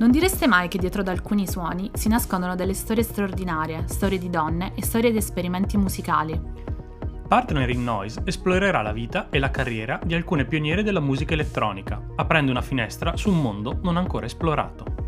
Non direste mai che dietro ad alcuni suoni si nascondono delle storie straordinarie, storie di donne e storie di esperimenti musicali. Partner in Noise esplorerà la vita e la carriera di alcune pioniere della musica elettronica, aprendo una finestra su un mondo non ancora esplorato.